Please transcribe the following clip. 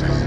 mercy.